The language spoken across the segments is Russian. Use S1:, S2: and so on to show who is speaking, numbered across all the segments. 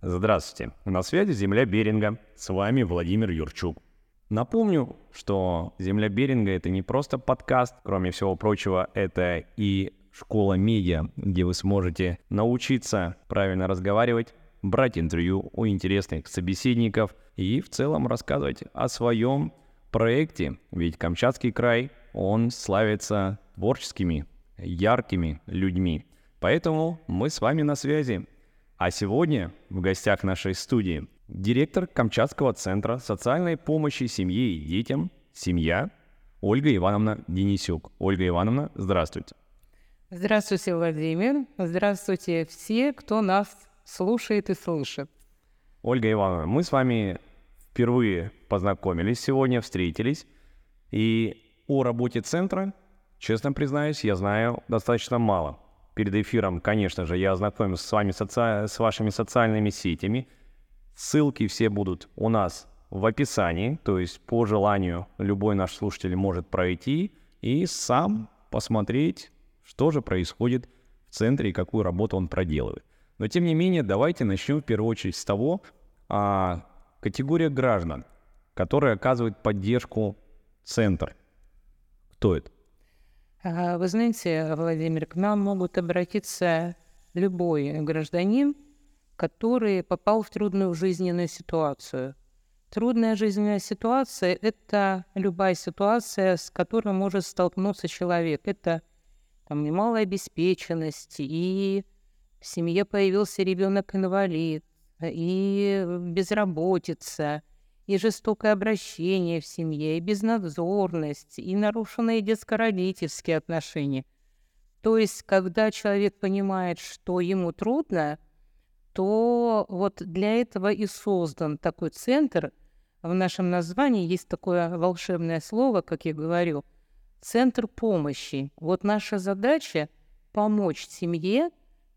S1: Здравствуйте, на связи Земля Беринга, с вами Владимир Юрчук. Напомню, что Земля Беринга это не просто подкаст, кроме всего прочего, это и школа медиа, где вы сможете научиться правильно разговаривать, брать интервью у интересных собеседников и в целом рассказывать о своем проекте. Ведь Камчатский край, он славится творческими, яркими людьми. Поэтому мы с вами на связи. А сегодня в гостях нашей студии директор Камчатского центра социальной помощи семье и детям «Семья» Ольга Ивановна Денисюк. Ольга Ивановна, здравствуйте.
S2: Здравствуйте, Владимир. Здравствуйте все, кто нас слушает и слышит.
S1: Ольга Ивановна, мы с вами впервые познакомились сегодня, встретились. И о работе центра, честно признаюсь, я знаю достаточно мало перед эфиром, конечно же, я ознакомился с вами соци... с вашими социальными сетями. Ссылки все будут у нас в описании, то есть по желанию любой наш слушатель может пройти и сам посмотреть, что же происходит в центре и какую работу он проделывает. Но тем не менее, давайте начнем в первую очередь с того, а, категория граждан, которые оказывают поддержку центр. Кто это?
S2: А, вы знаете, Владимир, к нам могут обратиться любой гражданин, который попал в трудную жизненную ситуацию. Трудная жизненная ситуация – это любая ситуация, с которой может столкнуться человек. Это там, немалая обеспеченность, и в семье появился ребенок-инвалид, и безработица, и жестокое обращение в семье, и безнадзорность, и нарушенные детско-родительские отношения. То есть, когда человек понимает, что ему трудно, то вот для этого и создан такой центр. В нашем названии есть такое волшебное слово, как я говорю, центр помощи. Вот наша задача помочь семье,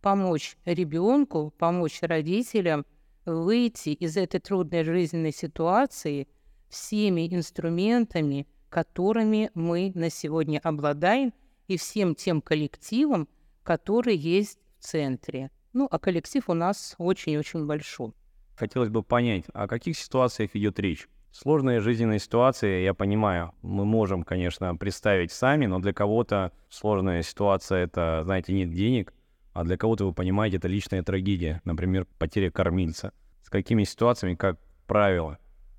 S2: помочь ребенку, помочь родителям – выйти из этой трудной жизненной ситуации всеми инструментами, которыми мы на сегодня обладаем, и всем тем коллективом, который есть в центре. Ну, а коллектив у нас очень-очень большой.
S1: Хотелось бы понять, о каких ситуациях идет речь? Сложная жизненная ситуация, я понимаю, мы можем, конечно, представить сами, но для кого-то сложная ситуация — это, знаете, нет денег, а для кого-то, вы понимаете, это личная трагедия, например, потеря кормильца. С какими ситуациями, как правило,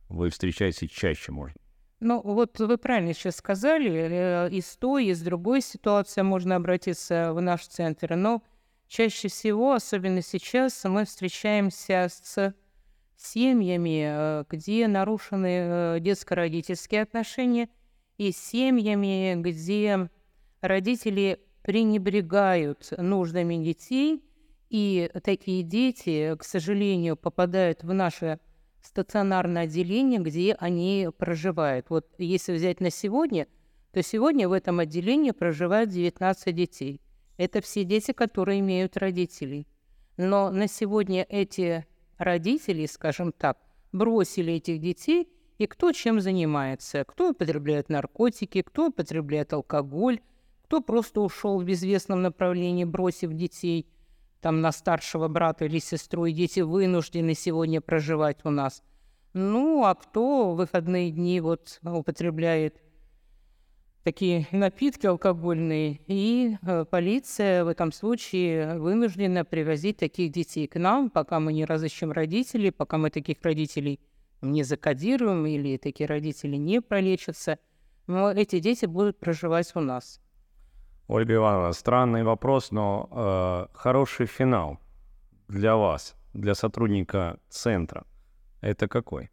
S1: вы встречаетесь чаще, может?
S2: Ну, вот вы правильно сейчас сказали, э, и с той, и с другой ситуацией можно обратиться в наш центр, но чаще всего, особенно сейчас, мы встречаемся с семьями, э, где нарушены э, детско-родительские отношения, и семьями, где родители пренебрегают нуждами детей, и такие дети, к сожалению, попадают в наше стационарное отделение, где они проживают. Вот если взять на сегодня, то сегодня в этом отделении проживают 19 детей. Это все дети, которые имеют родителей. Но на сегодня эти родители, скажем так, бросили этих детей, и кто чем занимается. Кто употребляет наркотики, кто употребляет алкоголь, кто просто ушел в безвестном направлении, бросив детей там на старшего брата или сестру, и дети вынуждены сегодня проживать у нас. Ну, а кто выходные дни вот употребляет такие напитки алкогольные, и э, полиция в этом случае вынуждена привозить таких детей к нам, пока мы не разыщем родителей, пока мы таких родителей не закодируем или такие родители не пролечатся, но эти дети будут проживать у нас.
S1: Ольга Ивановна, странный вопрос, но э, хороший финал для вас, для сотрудника центра, это какой?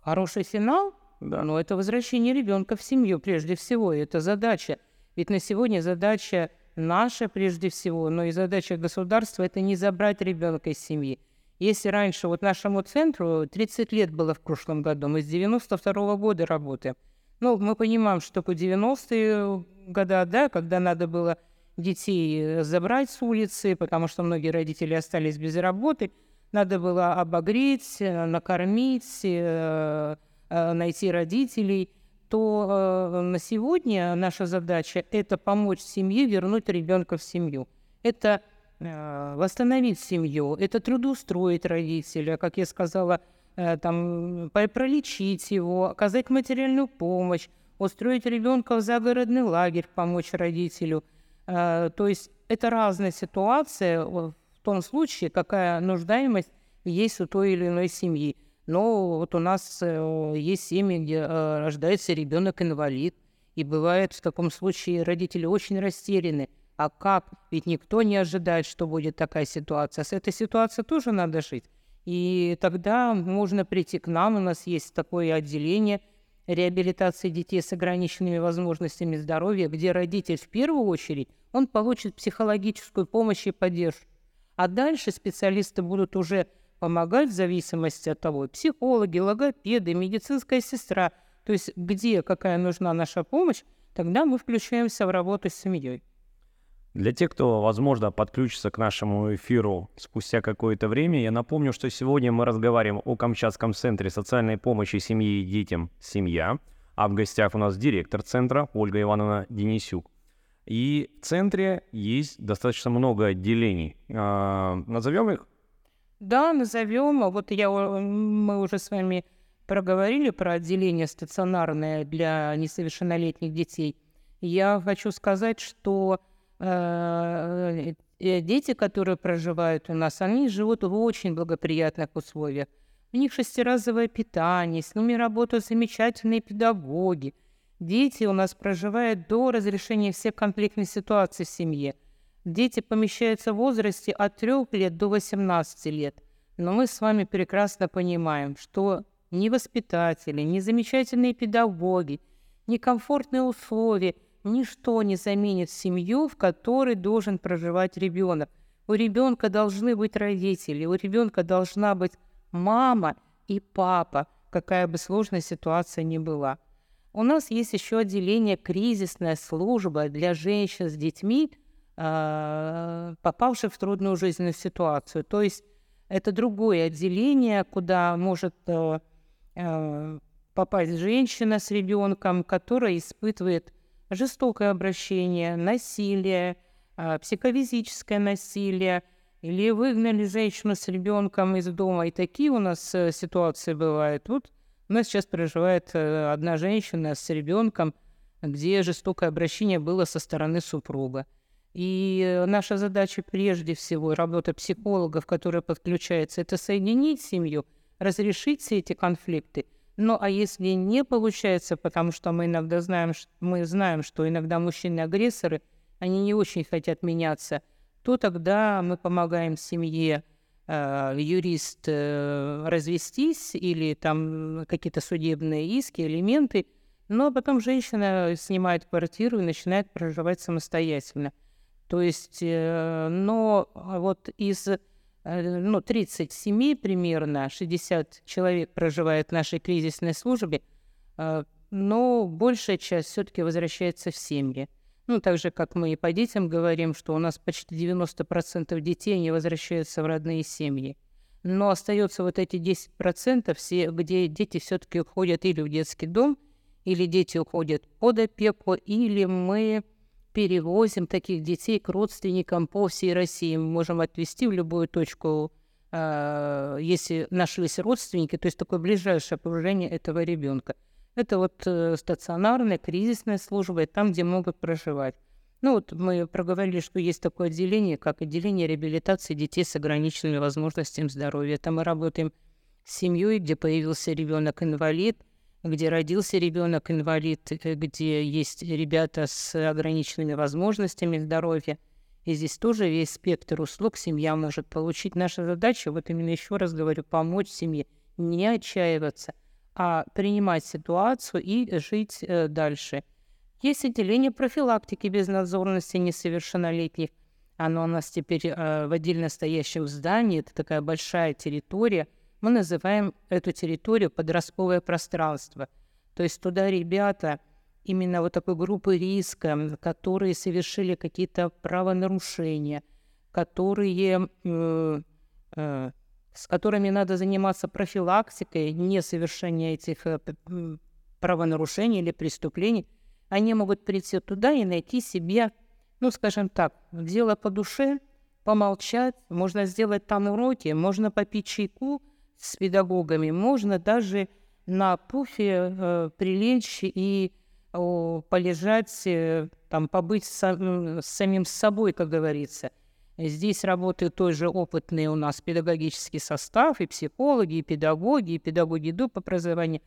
S2: Хороший финал? Да. Ну, это возвращение ребенка в семью прежде всего, это задача. Ведь на сегодня задача наша прежде всего, но и задача государства – это не забрать ребенка из семьи. Если раньше вот нашему центру 30 лет было в прошлом году, мы с 92 -го года работаем – ну, мы понимаем, что по 90-е годы, да, когда надо было детей э, забрать с улицы, потому что многие родители остались без работы, надо было обогреть, э, накормить, э, найти родителей, то на сегодня наша задача – это помочь семье вернуть ребенка в семью. Это э, восстановить семью, это трудоустроить родителя, как я сказала, э, там, пролечить его, оказать материальную помощь, устроить ребенка в загородный лагерь, помочь родителю. Э, то есть это разная ситуация в том случае, какая нуждаемость есть у той или иной семьи. Но вот у нас есть семьи, где рождается ребенок-инвалид, и бывает в таком случае родители очень растеряны – а как? Ведь никто не ожидает, что будет такая ситуация. С этой ситуацией тоже надо жить. И тогда можно прийти к нам. У нас есть такое отделение реабилитации детей с ограниченными возможностями здоровья, где родитель в первую очередь, он получит психологическую помощь и поддержку. А дальше специалисты будут уже помогать в зависимости от того, психологи, логопеды, медицинская сестра, то есть где какая нужна наша помощь, тогда мы включаемся в работу с семьей.
S1: Для тех, кто, возможно, подключится к нашему эфиру спустя какое-то время, я напомню, что сегодня мы разговариваем о Камчатском центре социальной помощи семье и детям «Семья», а в гостях у нас директор центра Ольга Ивановна Денисюк. И в центре есть достаточно много отделений. А, назовем их?
S2: Да, назовем. Вот я, мы уже с вами проговорили про отделение стационарное для несовершеннолетних детей. Я хочу сказать, что Э, э, дети, которые проживают у нас, они живут в очень благоприятных условиях. У них шестиразовое питание, с ними работают замечательные педагоги. Дети у нас проживают до разрешения всех конфликтных ситуаций в семье. Дети помещаются в возрасте от 3 лет до 18 лет. Но мы с вами прекрасно понимаем, что ни воспитатели, ни замечательные педагоги, ни комфортные условия – ничто не заменит семью, в которой должен проживать ребенок. У ребенка должны быть родители, у ребенка должна быть мама и папа, какая бы сложная ситуация ни была. У нас есть еще отделение кризисная служба для женщин с детьми, а, попавших в трудную жизненную ситуацию. То есть это другое отделение, куда может э, э, попасть женщина с ребенком, которая испытывает жестокое обращение, насилие, а, психофизическое насилие, или выгнали женщину с ребенком из дома. И такие у нас э, ситуации бывают. Вот у нас сейчас проживает э, одна женщина с ребенком, где жестокое обращение было со стороны супруга. И э, наша задача прежде всего, работа психологов, которая подключается, это соединить семью, разрешить все эти конфликты ну, а если не получается, потому что мы иногда знаем, мы знаем, что иногда мужчины-агрессоры, они не очень хотят меняться, то тогда мы помогаем семье, э, юрист э, развестись или там какие-то судебные иски, элементы, но потом женщина снимает квартиру и начинает проживать самостоятельно. То есть, э, но вот из ну, 30 семей примерно, 60 человек проживает в нашей кризисной службе, э, но большая часть все-таки возвращается в семьи. Ну, так же, как мы и по детям говорим, что у нас почти 90% детей не возвращаются в родные семьи. Но остается вот эти 10%, все, где дети все-таки уходят или в детский дом, или дети уходят под опеку, или мы перевозим таких детей к родственникам по всей России. Мы можем отвезти в любую точку, э, если нашлись родственники, то есть такое ближайшее окружение этого ребенка. Это вот э, стационарная кризисная служба, там, где могут проживать. Ну вот мы проговорили, что есть такое отделение, как отделение реабилитации детей с ограниченными возможностями здоровья. Там мы работаем с семьей, где появился ребенок-инвалид – где родился ребенок инвалид, э, где есть ребята с ограниченными возможностями здоровья. И здесь тоже весь спектр услуг семья может получить. Наша задача, вот именно еще раз говорю, помочь семье, не отчаиваться, а принимать ситуацию и жить э, дальше. Есть отделение профилактики безнадзорности несовершеннолетних. Оно у нас теперь э, в отдельно стоящем здании. Это такая большая территория – мы называем эту территорию подростковое пространство. То есть туда ребята именно вот такой группы риска, которые совершили какие-то правонарушения, которые, э, э, с которыми надо заниматься профилактикой несовершения этих э, правонарушений или преступлений, они могут прийти туда и найти себе, ну, скажем так, дело по душе, помолчать, можно сделать там уроки, можно попить чайку с педагогами, можно даже на пуфе э, прилечь и э, полежать, э, там, побыть с, с самим собой, как говорится. Здесь работает тоже опытный у нас педагогический состав, и психологи, и педагоги, и педагоги доп. образования.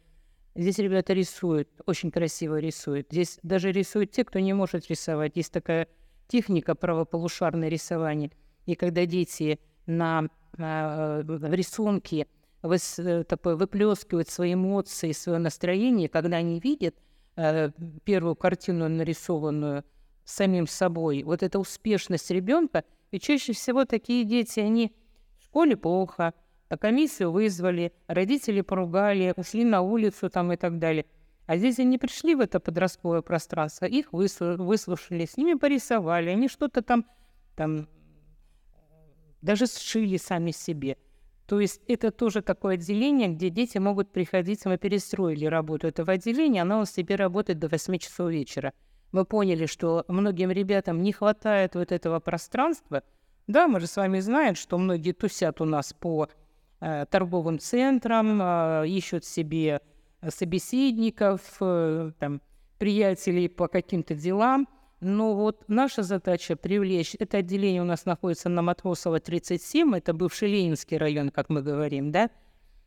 S2: Здесь ребята рисуют, очень красиво рисуют. Здесь даже рисуют те, кто не может рисовать. Есть такая техника правополушарное рисование. И когда дети на, на в рисунке выс, выплескивают свои эмоции, свое настроение, когда они видят э, первую картину, нарисованную самим собой, вот эта успешность ребенка, и чаще всего такие дети, они в школе плохо, а комиссию вызвали, родители поругали, ушли на улицу там и так далее. А здесь они пришли в это подростковое пространство, их выслушали, с ними порисовали, они что-то там, там даже сшили сами себе. То есть это тоже такое отделение, где дети могут приходить, мы перестроили работу этого отделения, оно у себя работает до 8 часов вечера. Мы поняли, что многим ребятам не хватает вот этого пространства. Да, мы же с вами знаем, что многие тусят у нас по э, торговым центрам, э, ищут себе собеседников, э, там, приятелей по каким-то делам. Но вот наша задача привлечь, это отделение у нас находится на Матросова 37, это бывший Ленинский район, как мы говорим, да,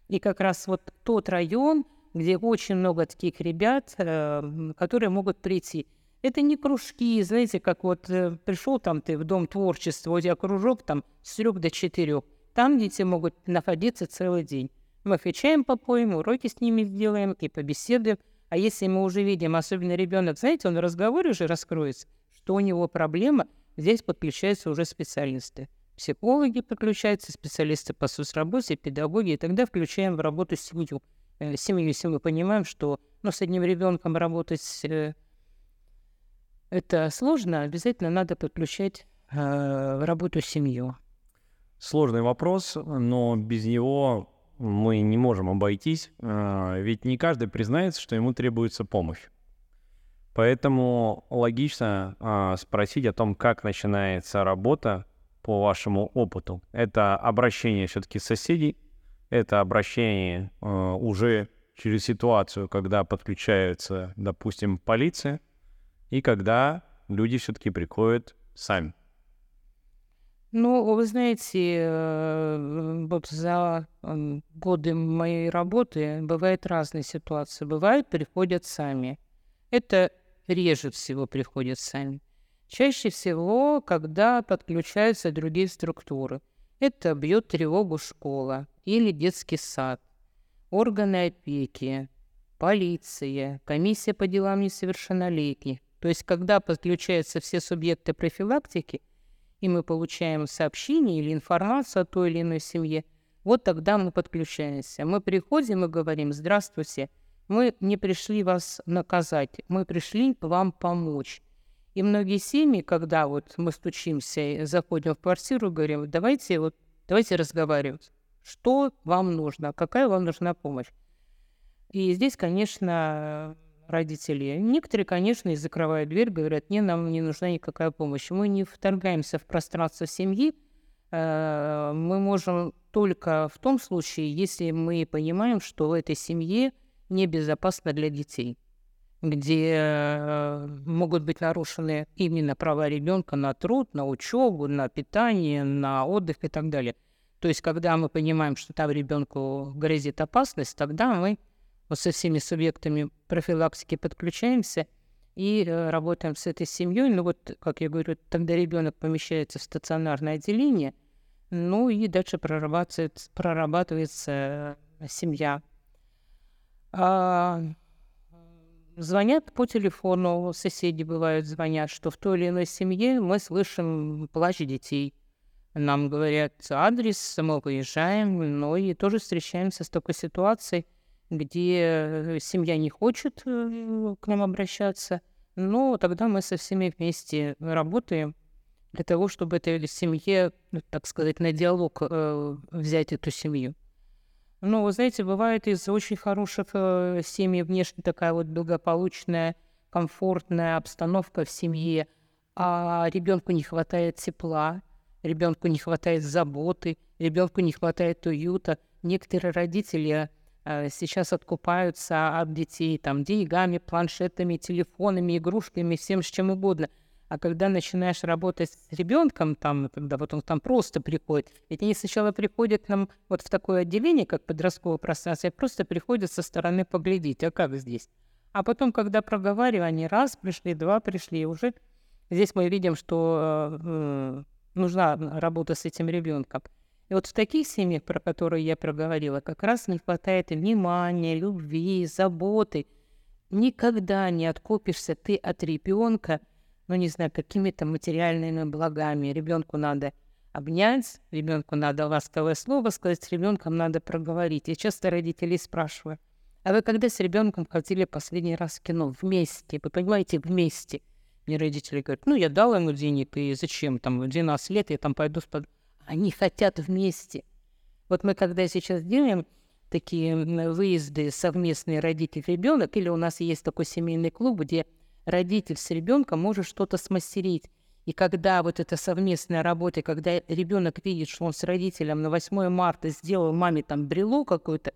S2: и как раз вот тот район, где очень много таких ребят, э, которые могут прийти. Это не кружки, знаете, как вот э, пришел там ты в Дом творчества, у тебя кружок там с трех до четырех. Там дети могут находиться целый день. Мы отвечаем по поему, уроки с ними сделаем и побеседуем. А если мы уже видим, особенно ребенок, знаете, он в разговоре уже раскроется, что у него проблема, здесь подключаются уже специалисты. Психологи подключаются, специалисты по соцработе, педагоги, и тогда включаем в работу семью. Э, семью, если мы понимаем, что ну, с одним ребенком работать э, это сложно, обязательно надо подключать э, в работу семью.
S1: Сложный вопрос, но без него мы не можем обойтись, а, ведь не каждый признается, что ему требуется помощь. Поэтому логично а, спросить о том, как начинается работа по вашему опыту. Это обращение все-таки соседей, это обращение а, уже через ситуацию, когда подключается, допустим, полиция, и когда люди все-таки приходят сами.
S2: Ну, вы знаете, э, вот за годы моей работы бывают разные ситуации. Бывают, приходят сами. Это реже всего приходят сами. Чаще всего, когда подключаются другие структуры. Это бьет тревогу школа или детский сад, органы опеки, полиция, комиссия по делам несовершеннолетних. То есть, когда подключаются все субъекты профилактики – и мы получаем сообщение или информацию о той или иной семье, вот тогда мы подключаемся. Мы приходим и говорим, здравствуйте, мы не пришли вас наказать, мы пришли вам помочь. И многие семьи, когда вот мы стучимся, заходим в квартиру, говорим, давайте вот, давайте разговаривать. Что вам нужно? Какая вам нужна помощь? И здесь, конечно, родители. Некоторые, конечно, и закрывают дверь, говорят, не, нам не нужна никакая помощь. Мы не вторгаемся в пространство семьи, э, мы можем только в том случае, если мы понимаем, что в этой семье небезопасно для детей, где э, могут быть нарушены именно права ребенка на труд, на учебу, на питание, на отдых и так далее. То есть, когда мы понимаем, что там ребенку грозит опасность, тогда мы вот со всеми субъектами профилактики подключаемся и э, работаем с этой семьей. Ну вот, как я говорю, тогда ребенок помещается в стационарное отделение, ну и дальше прорабатывается, прорабатывается э, семья. А, звонят по телефону, соседи бывают звонят, что в той или иной семье мы слышим плач детей. Нам говорят адрес, мы выезжаем, но и тоже встречаемся с такой ситуацией, где э, семья не хочет э, к нам обращаться, но тогда мы со всеми вместе работаем для того, чтобы этой семье, ну, так сказать, на диалог э, взять эту семью. Ну, вы знаете, бывает из очень хороших семей внешне такая вот благополучная, комфортная обстановка в семье, а ребенку не хватает тепла, ребенку не хватает заботы, ребенку не хватает уюта. Некоторые родители сейчас откупаются от детей там деньгами, планшетами, телефонами, игрушками, всем с чем угодно. А когда начинаешь работать с ребенком, там, когда вот он там просто приходит, ведь они сначала приходят нам вот в такое отделение, как подростковое пространство, и просто приходят со стороны поглядеть, а как здесь. А потом, когда проговариваю, они раз пришли, два пришли, и уже здесь мы видим, что э, нужна работа с этим ребенком. И вот в таких семьях, про которые я проговорила, как раз не хватает внимания, любви, заботы. Никогда не откупишься ты от ребенка, ну не знаю, какими-то материальными благами. Ребенку надо обнять, ребенку надо ласковое слово сказать, с ребенком надо проговорить. Я часто родителей спрашиваю, а вы когда с ребенком ходили последний раз в кино? Вместе, вы понимаете, вместе. Мне родители говорят, ну, я дал ему денег, и зачем, там, 12 лет, я там пойду с под... Они хотят вместе. Вот мы когда сейчас делаем такие выезды совместные родитель-ребенок, или у нас есть такой семейный клуб, где родитель с ребенком может что-то смастерить. И когда вот эта совместная работа, когда ребенок видит, что он с родителем на 8 марта сделал маме там брело какое-то,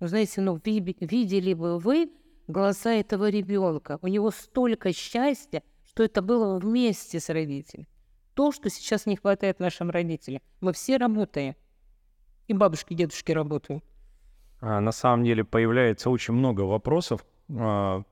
S2: ну, знаете, ну, видели бы вы глаза этого ребенка. У него столько счастья, что это было вместе с родителями. То, что сейчас не хватает нашим родителям. Мы все работаем. И бабушки, и дедушки работают.
S1: А, на самом деле появляется очень много вопросов а,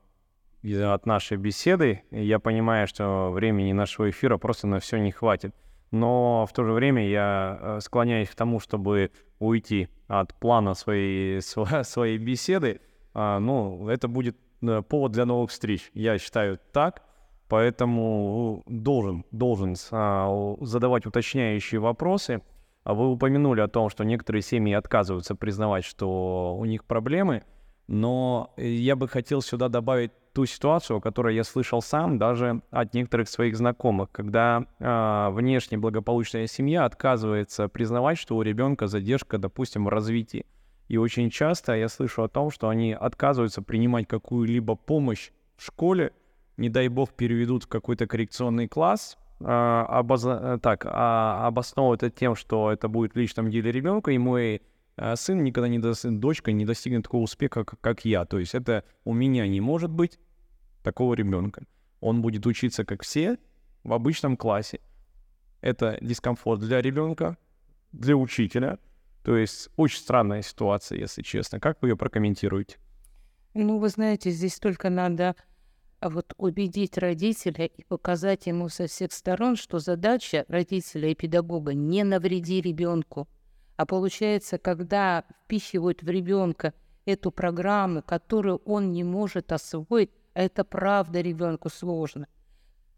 S1: от нашей беседы. Я понимаю, что времени нашего эфира просто на все не хватит. Но в то же время я э, склоняюсь к тому, чтобы уйти от плана своей, своей беседы. А, ну, это будет э, повод для новых встреч. Я считаю так. Поэтому должен, должен а, задавать уточняющие вопросы. А вы упомянули о том, что некоторые семьи отказываются признавать, что у них проблемы, но я бы хотел сюда добавить ту ситуацию, которую я слышал сам даже от некоторых своих знакомых, когда э, внешне благополучная семья отказывается признавать, что у ребенка задержка, допустим, в развитии. И очень часто я слышу о том, что они отказываются принимать какую-либо помощь в школе, не дай бог, переведут в какой-то коррекционный класс, а, обоз... Э, так, а, обосновывают это тем, что это будет в личном деле ребенка, и мой а, сын никогда не достигнет, дочка не достигнет такого успеха, как, как я. То есть это у меня не может быть такого ребенка. Он будет учиться, как все, в обычном классе. Это дискомфорт для ребенка, для учителя. То есть очень странная ситуация, если честно. Как вы ее прокомментируете?
S2: Ну, вы знаете, здесь только надо а вот убедить родителя и показать ему со всех сторон, что задача родителя и педагога не навреди ребенку. А получается, когда впихивают в ребенка эту программу, которую он не может освоить, а это правда ребенку сложно,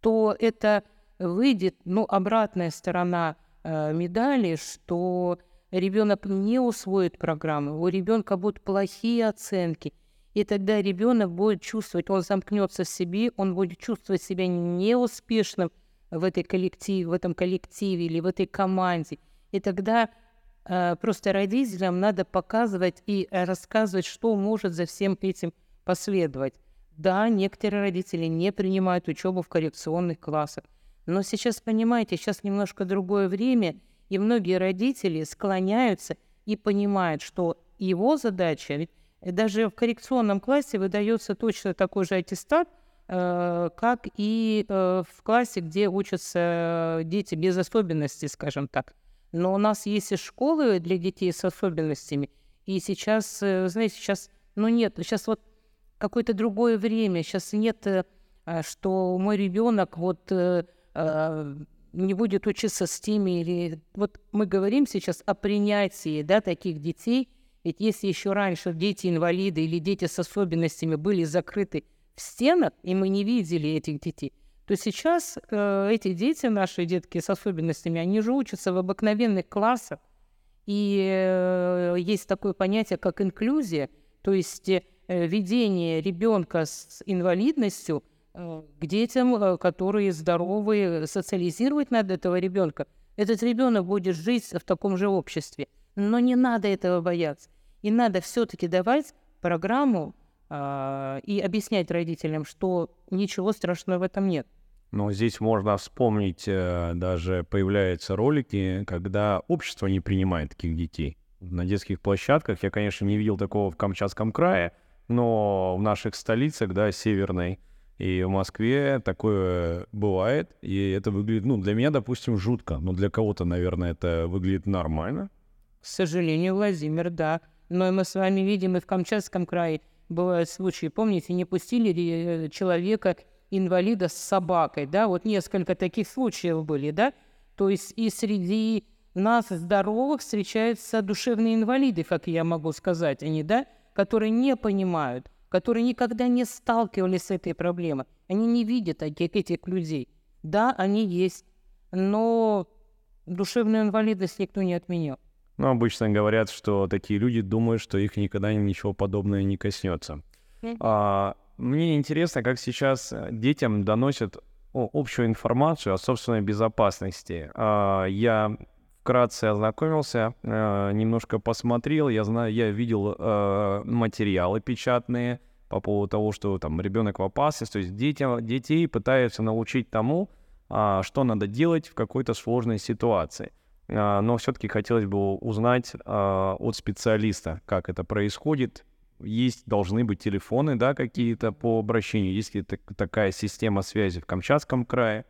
S2: то это выйдет, ну, обратная сторона э, медали, что ребенок не усвоит программу, у ребенка будут плохие оценки – и тогда ребенок будет чувствовать, он замкнется в себе, он будет чувствовать себя неуспешным в, этой коллективе, в этом коллективе или в этой команде. И тогда э, просто родителям надо показывать и рассказывать, что может за всем этим последовать. Да, некоторые родители не принимают учебу в коррекционных классах. Но сейчас, понимаете, сейчас немножко другое время, и многие родители склоняются и понимают, что его задача, ведь и даже в коррекционном классе выдается точно такой же аттестат, э, как и э, в классе, где учатся дети без особенностей, скажем так. Но у нас есть и школы для детей с особенностями. И сейчас, э, знаете, сейчас, ну нет, сейчас вот какое-то другое время, сейчас нет, что мой ребенок вот не будет учиться с теми или... Вот мы говорим сейчас о принятии, да, таких детей – ведь если еще раньше дети-инвалиды или дети с особенностями были закрыты в стенах, и мы не видели этих детей, то сейчас э, эти дети, наши детки с особенностями, они же учатся в обыкновенных классах. И э, есть такое понятие, как инклюзия, то есть э, ведение ребенка с инвалидностью э, к детям, э, которые здоровые, социализировать надо этого ребенка. Этот ребенок будет жить в таком же обществе. Но не надо этого бояться. И надо все-таки давать программу э, и объяснять родителям, что ничего страшного в этом нет.
S1: Но здесь можно вспомнить, э, даже появляются ролики, когда общество не принимает таких детей. На детских площадках я, конечно, не видел такого в Камчатском крае, но в наших столицах, да, северной, и в Москве такое бывает, и это выглядит, ну, для меня, допустим, жутко, но для кого-то, наверное, это выглядит нормально.
S2: К сожалению, Владимир, да. Но мы с вами видим и в Камчатском крае бывают случаи. Помните, не пустили э, человека, инвалида с собакой, да? Вот несколько таких случаев были, да? То есть и среди нас, здоровых, встречаются душевные инвалиды, как я могу сказать, они, да? Которые не понимают, которые никогда не сталкивались с этой проблемой. Они не видят таких этих людей. Да, они есть, но душевную инвалидность никто не отменял.
S1: Ну, обычно говорят, что такие люди думают, что их никогда ничего подобного не коснется. А, мне интересно, как сейчас э, детям доносят общую информацию о собственной безопасности. А, я вкратце ознакомился, э, немножко посмотрел, я знаю, я видел э, материалы печатные по поводу того, что там ребенок в опасности, то есть детям, детей пытаются научить тому, а, что надо делать в какой-то сложной ситуации. А, но все-таки хотелось бы узнать а, от специалиста, как это происходит. Есть, должны быть телефоны, да, какие-то по обращению. Есть ли так, такая система связи в Камчатском крае?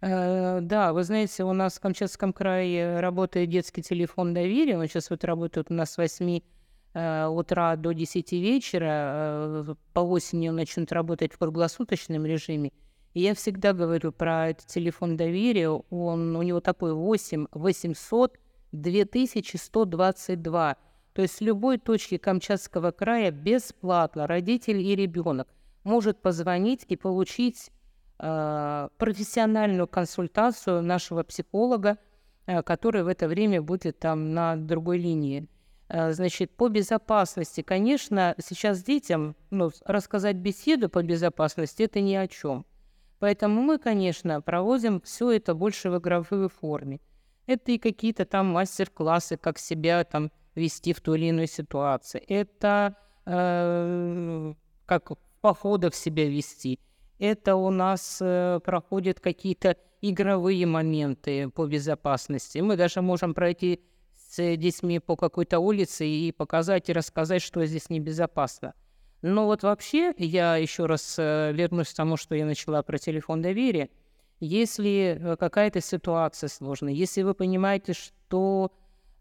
S2: Э, да, вы знаете, у нас в Камчатском крае работает детский телефон доверия. Он сейчас вот работает у нас с 8 э, утра до 10 вечера. Э, по осени он начнет работать в круглосуточном режиме. И я всегда говорю про телефон доверия. Он, у него такой 8 800 2122. То есть с любой точки Камчатского края бесплатно родитель и ребенок может позвонить и получить Э, профессиональную консультацию нашего психолога, э, который в это время будет там на другой линии. Э, значит, по безопасности, конечно, сейчас детям ну, рассказать беседу по безопасности это ни о чем. Поэтому мы, конечно, проводим все это больше в игровой форме. Это и какие-то там мастер-классы, как себя там вести в той или иной ситуации. Это э, как в себя вести это у нас э, проходят какие-то игровые моменты по безопасности. Мы даже можем пройти с детьми по какой-то улице и показать и рассказать, что здесь небезопасно. Но вот вообще, я еще раз э, вернусь к тому, что я начала про телефон доверия. Если э, какая-то ситуация сложная, если вы понимаете, что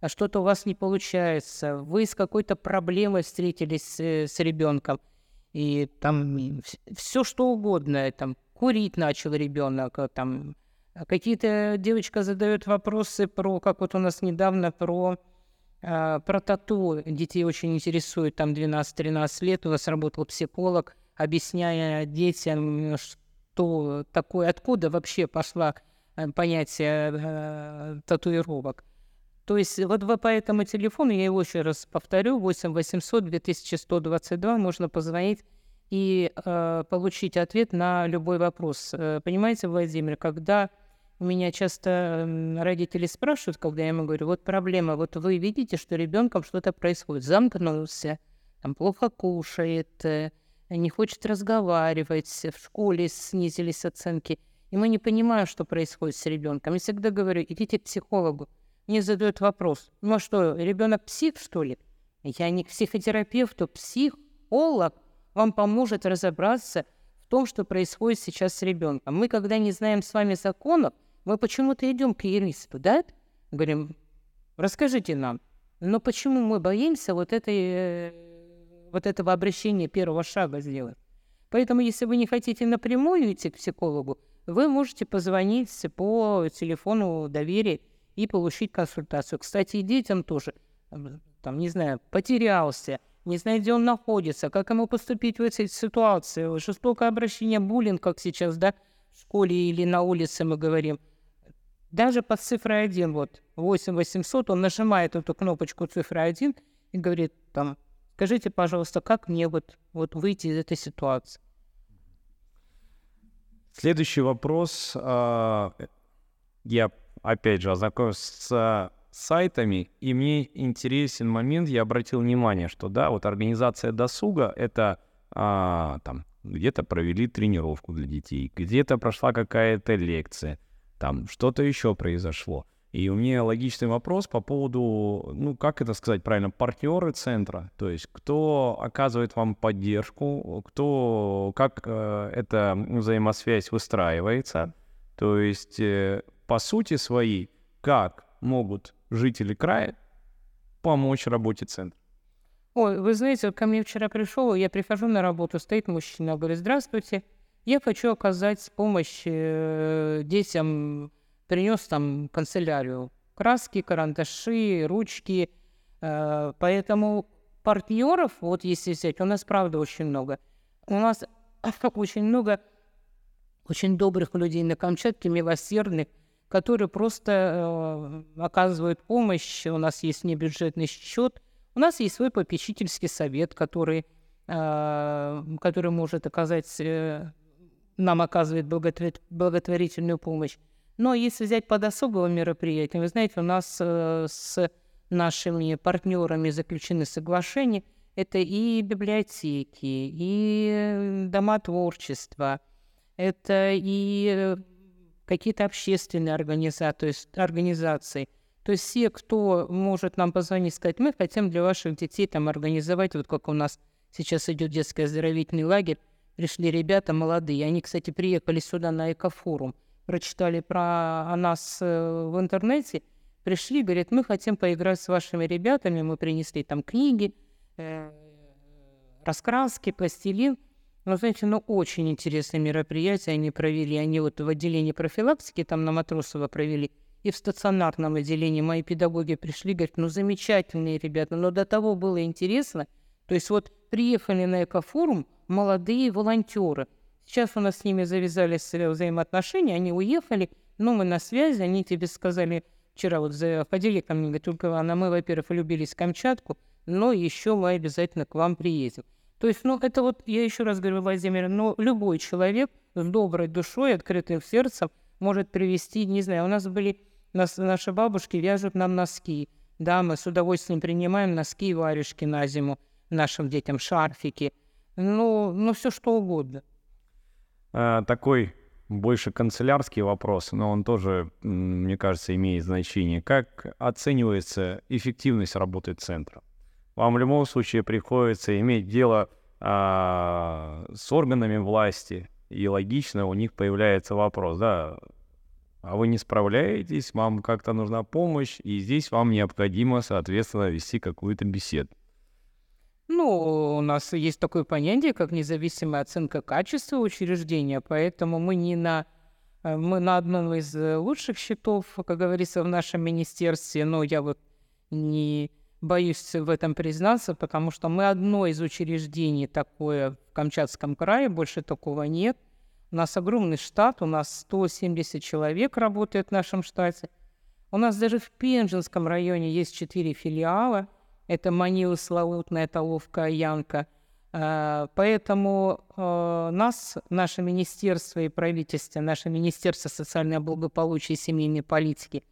S2: что-то у вас не получается, вы с какой-то проблемой встретились э, с ребенком – и там все что угодно, там курить начал ребенок, там какие-то девочка задает вопросы про, как вот у нас недавно про э, про тату детей очень интересует, там 12-13 лет у нас работал психолог, объясняя детям, что такое, откуда вообще пошла э, понятие э, татуировок. То есть вот по этому телефону, я его еще раз повторю, 8 800 2122, можно позвонить и э, получить ответ на любой вопрос. Э, понимаете, Владимир, когда у меня часто родители спрашивают, когда я ему говорю, вот проблема, вот вы видите, что ребенком что-то происходит, замкнулся, там плохо кушает, э, не хочет разговаривать, в школе снизились оценки, и мы не понимаем, что происходит с ребенком. Я всегда говорю, идите к психологу мне задают вопрос, ну а что, ребенок псих, что ли? Я не к психотерапевту, психолог вам поможет разобраться в том, что происходит сейчас с ребенком. Мы, когда не знаем с вами законов, мы почему-то идем к юристу, да? Говорим, расскажите нам, но почему мы боимся вот, этой, э, вот этого обращения первого шага сделать? Поэтому, если вы не хотите напрямую идти к психологу, вы можете позвонить по телефону доверия и получить консультацию. Кстати, и детям тоже, там, не знаю, потерялся, не знает, где он находится, как ему поступить в этой ситуации. Жестокое обращение, буллинг, как сейчас, да, в школе или на улице мы говорим. Даже под цифрой 1, вот, 8800, он нажимает эту кнопочку цифры 1 и говорит, там, скажите, пожалуйста, как мне вот, вот выйти из этой ситуации?
S1: Следующий вопрос. А, я опять же, ознакомился с сайтами, и мне интересен момент, я обратил внимание, что, да, вот организация досуга — это а, там где-то провели тренировку для детей, где-то прошла какая-то лекция, там что-то еще произошло. И у меня логичный вопрос по поводу, ну, как это сказать правильно, партнеры центра, то есть кто оказывает вам поддержку, кто, как э, эта взаимосвязь выстраивается, то есть э, по сути своей, как могут жители края помочь работе центра.
S2: Ой, вы знаете, ко мне вчера пришел, я прихожу на работу, стоит мужчина, говорит, здравствуйте, я хочу оказать помощь э, детям, принес там канцелярию, краски, карандаши, ручки, э, поэтому партнеров, вот если взять, у нас правда очень много. У нас очень много очень добрых людей на Камчатке, милосердных, которые просто э, оказывают помощь. У нас есть небюджетный счет, у нас есть свой попечительский совет, который, который может оказать, нам оказывает благотвор- благотворительную помощь. Но если взять под особого мероприятия, вы знаете, у нас э, с нашими партнерами заключены соглашения. Это и библиотеки, и дома творчества, это и какие-то общественные организации, организации. То есть все, кто может нам позвонить, сказать, мы хотим для ваших детей там организовать, вот как у нас сейчас идет детский оздоровительный лагерь, пришли ребята молодые, они, кстати, приехали сюда на экофорум, прочитали про нас э, в интернете, пришли, говорят, мы хотим поиграть с вашими ребятами, мы принесли там книги, э, раскраски, пластилин. Ну, знаете, ну, очень интересное мероприятие они провели. Они вот в отделении профилактики там на Матросова провели, и в стационарном отделении мои педагоги пришли, говорят, ну, замечательные ребята, но до того было интересно. То есть вот приехали на экофорум молодые волонтеры. Сейчас у нас с ними завязались взаимоотношения, они уехали, но мы на связи, они тебе сказали, вчера вот заходили ко мне, говорят, только Ивана, мы, во-первых, влюбились в Камчатку, но еще мы обязательно к вам приедем. То есть, ну, это вот, я еще раз говорю, Владимир, но любой человек с доброй душой, открытым сердцем может привести, не знаю, у нас были, нас, наши бабушки вяжут нам носки, да, мы с удовольствием принимаем носки и варежки на зиму нашим детям, шарфики, ну, ну все что угодно.
S1: А, такой больше канцелярский вопрос, но он тоже, мне кажется, имеет значение. Как оценивается эффективность работы центра? вам в любом случае приходится иметь дело а, с органами власти, и логично у них появляется вопрос, да, а вы не справляетесь, вам как-то нужна помощь, и здесь вам необходимо, соответственно, вести какую-то беседу.
S2: Ну, у нас есть такое понятие, как независимая оценка качества учреждения, поэтому мы не на э, мы на одном из лучших счетов, как говорится, в нашем министерстве, но я вот не боюсь в этом признаться, потому что мы одно из учреждений такое в Камчатском крае, больше такого нет. У нас огромный штат, у нас 170 человек работает в нашем штате. У нас даже в Пенжинском районе есть четыре филиала. Это Манила, Славутная, Толовка, Янка. А, поэтому а, нас, наше министерство и правительство, наше Министерство социального благополучия и семейной политики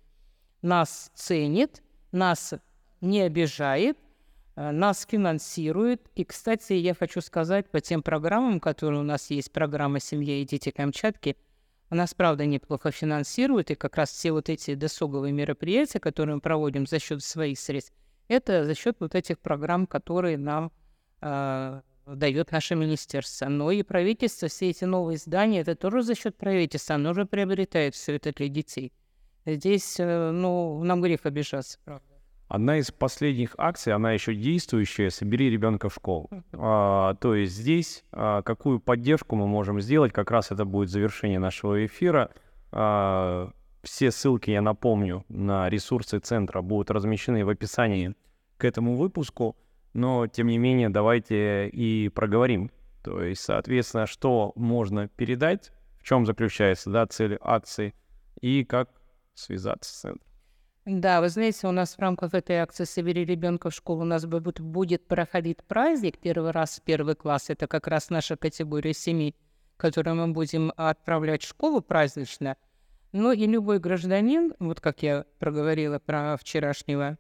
S2: нас ценит, нас не обижает, э, нас финансирует. И, кстати, я хочу сказать по тем программам, которые у нас есть, программа «Семья и дети Камчатки», нас, правда, неплохо финансирует, и как раз все вот эти досуговые мероприятия, которые мы проводим за счет своих средств, это за счет вот этих программ, которые нам э, дает наше министерство. Но и правительство, все эти новые здания, это тоже за счет правительства, оно же приобретает все это для детей. Здесь, э, ну, нам грех обижаться, правда.
S1: Одна из последних акций, она еще действующая, «Собери ребенка в школу». А, то есть здесь а, какую поддержку мы можем сделать, как раз это будет завершение нашего эфира. А, все ссылки, я напомню, на ресурсы центра будут размещены в описании к этому выпуску, но тем не менее давайте и проговорим. То есть, соответственно, что можно передать, в чем заключается да, цель акции и как связаться с центром.
S2: Да, вы знаете, у нас в рамках этой акции «Собери ребенка в школу» у нас будет, будет проходить праздник первый раз первый класс. Это как раз наша категория семей, которую мы будем отправлять в школу празднично. Ну и любой гражданин, вот как я проговорила про вчерашнего,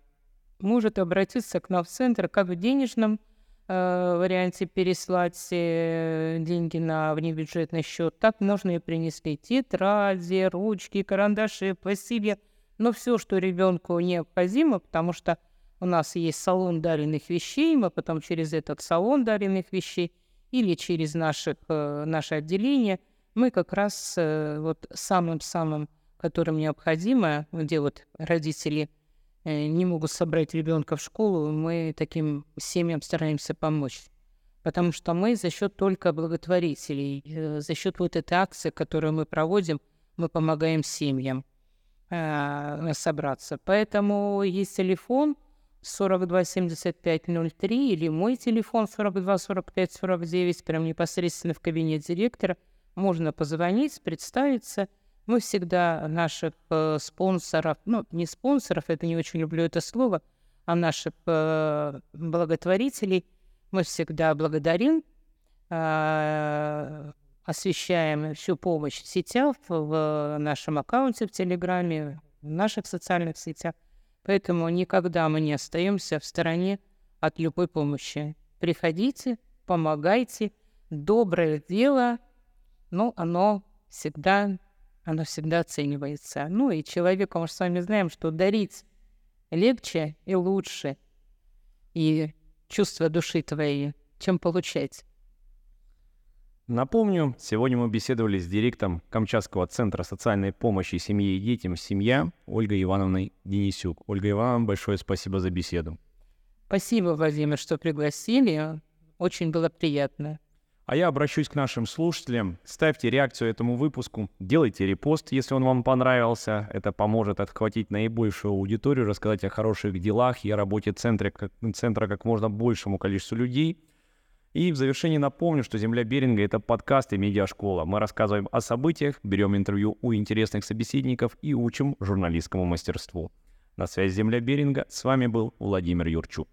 S2: может обратиться к нам в центр как в денежном, э, варианте переслать э, деньги на внебюджетный счет, так можно и принесли тетради, ручки, карандаши, пластилин, но все, что ребенку необходимо, потому что у нас есть салон даренных вещей, мы потом через этот салон даренных вещей или через наших, э, наше отделение, мы как раз э, вот самым-самым, которым необходимо, где вот родители э, не могут собрать ребенка в школу, мы таким семьям стараемся помочь. Потому что мы за счет только благотворителей, за счет вот этой акции, которую мы проводим, мы помогаем семьям собраться. Поэтому есть телефон 42 75 03 или мой телефон 42 45 49, прям непосредственно в кабинет директора. Можно позвонить, представиться. Мы всегда наших э, спонсоров, ну, не спонсоров, это не очень люблю это слово, а наших э, благотворителей мы всегда благодарим, э, освещаем всю помощь в сетях, в нашем аккаунте в Телеграме, в наших социальных сетях. Поэтому никогда мы не остаемся в стороне от любой помощи. Приходите, помогайте. Доброе дело, ну, оно всегда, оно всегда оценивается. Ну и человеку, мы же с вами знаем, что дарить легче и лучше. И чувство души твоей, чем получать.
S1: Напомню, сегодня мы беседовали с директором Камчатского центра социальной помощи семье и детям «Семья» Ольгой Ивановной Денисюк. Ольга Ивановна, большое спасибо за беседу.
S2: Спасибо, Владимир, что пригласили. Очень было приятно.
S1: А я обращусь к нашим слушателям. Ставьте реакцию этому выпуску, делайте репост, если он вам понравился. Это поможет отхватить наибольшую аудиторию, рассказать о хороших делах и о работе центра как, центра как можно большему количеству людей – и в завершении напомню, что «Земля Беринга» — это подкаст и медиашкола. Мы рассказываем о событиях, берем интервью у интересных собеседников и учим журналистскому мастерству. На связи «Земля Беринга» с вами был Владимир Юрчук.